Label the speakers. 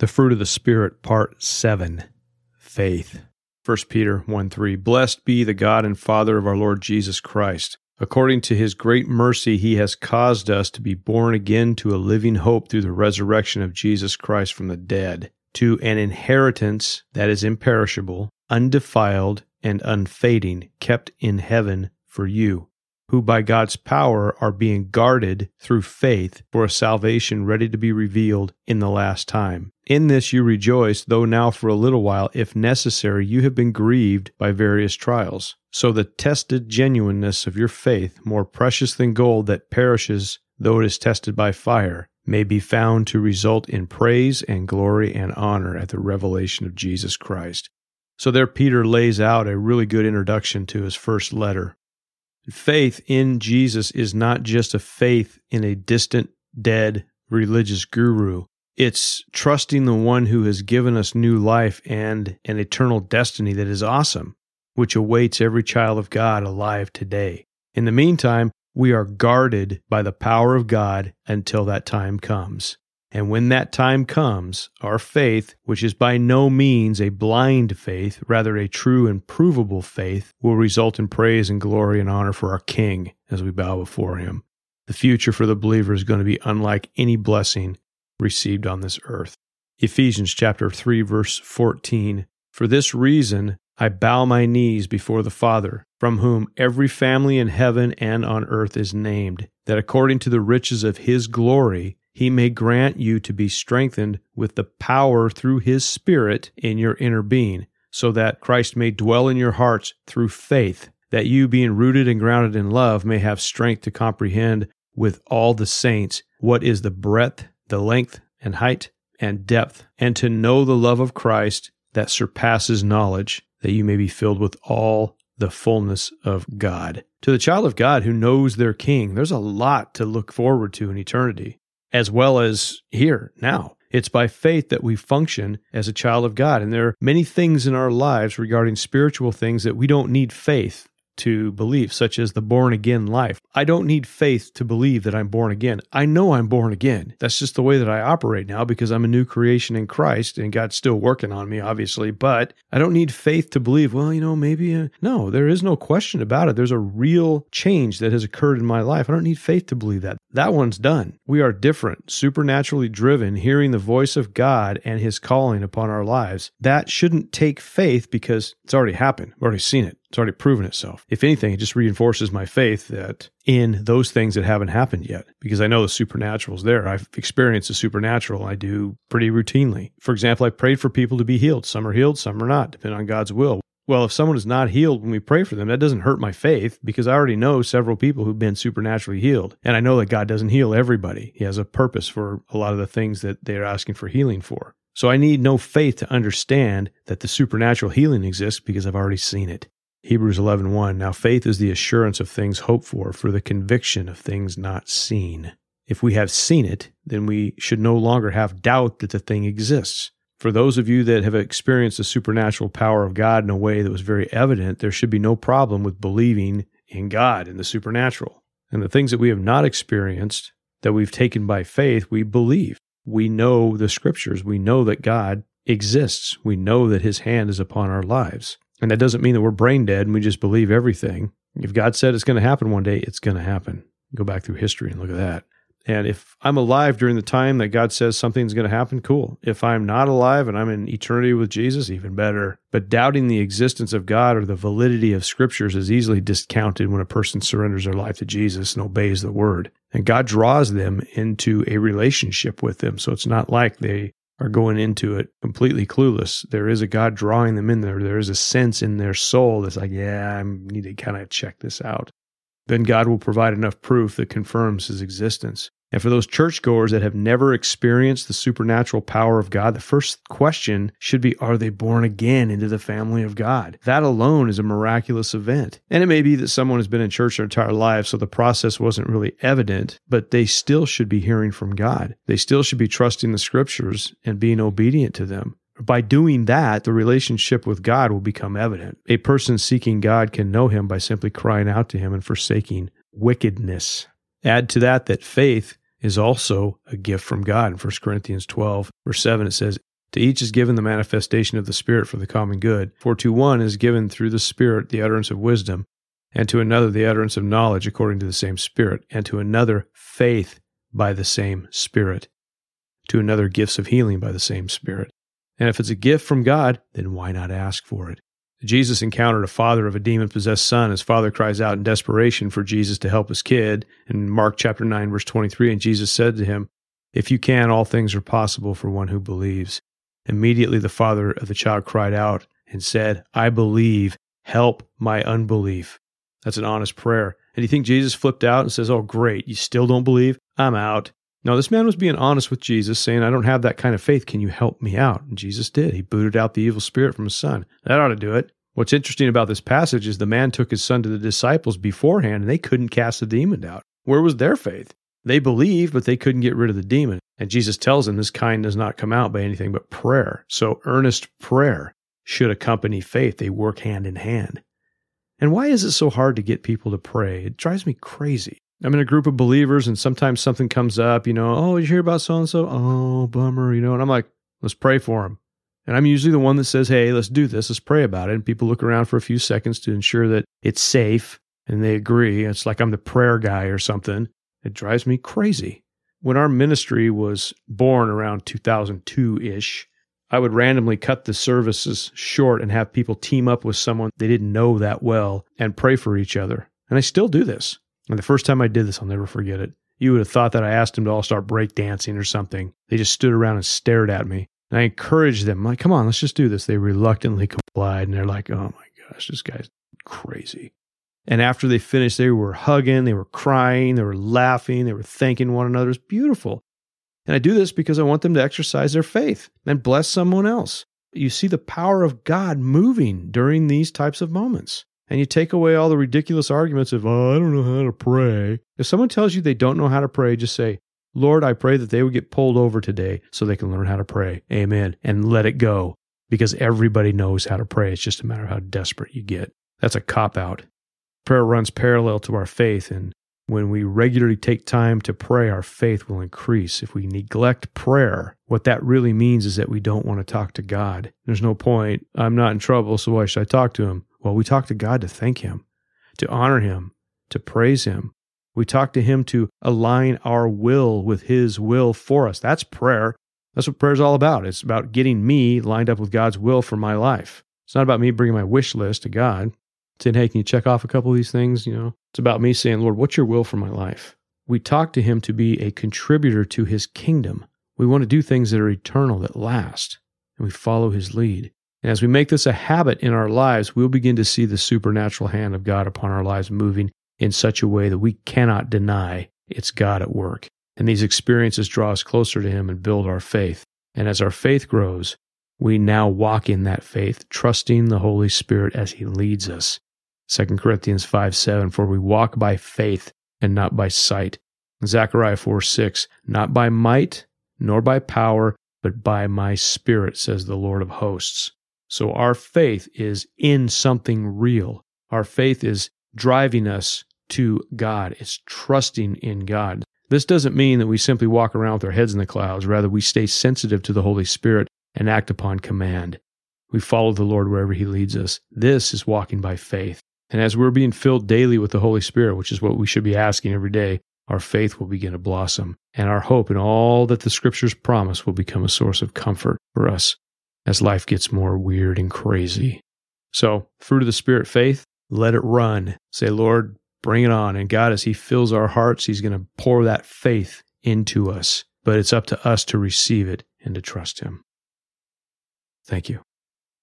Speaker 1: The fruit of the Spirit, part 7 Faith. 1 Peter 1 3 Blessed be the God and Father of our Lord Jesus Christ. According to his great mercy, he has caused us to be born again to a living hope through the resurrection of Jesus Christ from the dead, to an inheritance that is imperishable, undefiled, and unfading, kept in heaven for you who by God's power are being guarded through faith for a salvation ready to be revealed in the last time. In this you rejoice, though now for a little while, if necessary, you have been grieved by various trials. So the tested genuineness of your faith, more precious than gold that perishes though it is tested by fire, may be found to result in praise and glory and honor at the revelation of Jesus Christ. So there Peter lays out a really good introduction to his first letter. Faith in Jesus is not just a faith in a distant, dead religious guru. It's trusting the one who has given us new life and an eternal destiny that is awesome, which awaits every child of God alive today. In the meantime, we are guarded by the power of God until that time comes. And when that time comes, our faith, which is by no means a blind faith, rather a true and provable faith, will result in praise and glory and honor for our King as we bow before him. The future for the believer is going to be unlike any blessing received on this earth. Ephesians chapter 3 verse 14. For this reason I bow my knees before the Father, from whom every family in heaven and on earth is named, that according to the riches of his glory he may grant you to be strengthened with the power through his Spirit in your inner being, so that Christ may dwell in your hearts through faith, that you, being rooted and grounded in love, may have strength to comprehend with all the saints what is the breadth, the length, and height, and depth, and to know the love of Christ that surpasses knowledge, that you may be filled with all the fullness of God. To the child of God who knows their King, there's a lot to look forward to in eternity as well as here now. It's by faith that we function as a child of God. And there are many things in our lives regarding spiritual things that we don't need faith to believe, such as the born again life. I don't need faith to believe that I'm born again. I know I'm born again. That's just the way that I operate now because I'm a new creation in Christ and God's still working on me, obviously. But I don't need faith to believe, well, you know, maybe, uh, no, there is no question about it. There's a real change that has occurred in my life. I don't need faith to believe that. That one's done. We are different, supernaturally driven, hearing the voice of God and his calling upon our lives. That shouldn't take faith because it's already happened. We've already seen it. It's already proven itself. If anything, it just reinforces my faith that in those things that haven't happened yet, because I know the supernatural is there. I've experienced the supernatural. I do pretty routinely. For example, I prayed for people to be healed. Some are healed, some are not, depending on God's will. Well, if someone is not healed when we pray for them, that doesn't hurt my faith because I already know several people who've been supernaturally healed. And I know that God doesn't heal everybody. He has a purpose for a lot of the things that they're asking for healing for. So I need no faith to understand that the supernatural healing exists because I've already seen it. Hebrews 11:1 Now faith is the assurance of things hoped for, for the conviction of things not seen. If we have seen it, then we should no longer have doubt that the thing exists. For those of you that have experienced the supernatural power of God in a way that was very evident, there should be no problem with believing in God and the supernatural. And the things that we have not experienced, that we've taken by faith, we believe. We know the scriptures. We know that God exists. We know that his hand is upon our lives. And that doesn't mean that we're brain dead and we just believe everything. If God said it's going to happen one day, it's going to happen. Go back through history and look at that. And if I'm alive during the time that God says something's going to happen, cool. If I'm not alive and I'm in eternity with Jesus, even better. But doubting the existence of God or the validity of scriptures is easily discounted when a person surrenders their life to Jesus and obeys the word. And God draws them into a relationship with them. So it's not like they are going into it completely clueless. There is a God drawing them in there. There is a sense in their soul that's like, yeah, I need to kind of check this out. Then God will provide enough proof that confirms his existence. And for those churchgoers that have never experienced the supernatural power of God, the first question should be Are they born again into the family of God? That alone is a miraculous event. And it may be that someone has been in church their entire life, so the process wasn't really evident, but they still should be hearing from God. They still should be trusting the scriptures and being obedient to them. By doing that, the relationship with God will become evident. A person seeking God can know him by simply crying out to him and forsaking wickedness. Add to that that faith is also a gift from God. In 1 Corinthians 12, verse 7, it says, To each is given the manifestation of the Spirit for the common good. For to one is given through the Spirit the utterance of wisdom, and to another the utterance of knowledge according to the same Spirit, and to another faith by the same Spirit, to another gifts of healing by the same Spirit. And if it's a gift from God, then why not ask for it? Jesus encountered a father of a demon possessed son. His father cries out in desperation for Jesus to help his kid. In Mark chapter 9, verse 23, and Jesus said to him, If you can, all things are possible for one who believes. Immediately the father of the child cried out and said, I believe, help my unbelief. That's an honest prayer. And you think Jesus flipped out and says, Oh, great, you still don't believe? I'm out. No, this man was being honest with Jesus, saying, I don't have that kind of faith. Can you help me out? And Jesus did. He booted out the evil spirit from his son. That ought to do it. What's interesting about this passage is the man took his son to the disciples beforehand and they couldn't cast the demon out. Where was their faith? They believed, but they couldn't get rid of the demon. And Jesus tells them this kind does not come out by anything but prayer. So earnest prayer should accompany faith. They work hand in hand. And why is it so hard to get people to pray? It drives me crazy. I'm in a group of believers and sometimes something comes up, you know, oh, you hear about so and so? Oh, bummer, you know, and I'm like, let's pray for him. And I'm usually the one that says, hey, let's do this, let's pray about it. And people look around for a few seconds to ensure that it's safe and they agree. It's like I'm the prayer guy or something. It drives me crazy. When our ministry was born around 2002 ish, I would randomly cut the services short and have people team up with someone they didn't know that well and pray for each other. And I still do this. And the first time I did this, I'll never forget it. You would have thought that I asked them to all start breakdancing or something. They just stood around and stared at me. And I encouraged them, like, come on, let's just do this. They reluctantly complied. And they're like, oh my gosh, this guy's crazy. And after they finished, they were hugging, they were crying, they were laughing, they were thanking one another. It's beautiful. And I do this because I want them to exercise their faith and bless someone else. You see the power of God moving during these types of moments and you take away all the ridiculous arguments of, oh, I don't know how to pray. If someone tells you they don't know how to pray, just say, Lord, I pray that they would get pulled over today so they can learn how to pray. Amen. And let it go because everybody knows how to pray. It's just a matter of how desperate you get. That's a cop out. Prayer runs parallel to our faith. And when we regularly take time to pray, our faith will increase. If we neglect prayer, what that really means is that we don't want to talk to God. There's no point. I'm not in trouble, so why should I talk to him? Well, we talk to God to thank Him, to honor Him, to praise Him. We talk to Him to align our will with His will for us. That's prayer. That's what prayer is all about. It's about getting me lined up with God's will for my life. It's not about me bringing my wish list to God, saying, hey, can you check off a couple of these things? You know, it's about me saying, Lord, what's your will for my life? We talk to Him to be a contributor to His kingdom. We want to do things that are eternal, that last, and we follow His lead. And as we make this a habit in our lives, we'll begin to see the supernatural hand of God upon our lives moving in such a way that we cannot deny it's God at work. And these experiences draw us closer to Him and build our faith. And as our faith grows, we now walk in that faith, trusting the Holy Spirit as He leads us. 2 Corinthians 5 7, for we walk by faith and not by sight. Zechariah 4 6, not by might nor by power, but by my spirit, says the Lord of hosts. So our faith is in something real. Our faith is driving us to God. It's trusting in God. This doesn't mean that we simply walk around with our heads in the clouds. Rather, we stay sensitive to the Holy Spirit and act upon command. We follow the Lord wherever He leads us. This is walking by faith. And as we're being filled daily with the Holy Spirit, which is what we should be asking every day, our faith will begin to blossom. And our hope in all that the Scriptures promise will become a source of comfort for us as life gets more weird and crazy. So, fruit of the Spirit faith, let it run. Say, Lord, bring it on. And God, as He fills our hearts, He's going to pour that faith into us. But it's up to us to receive it and to trust Him. Thank you.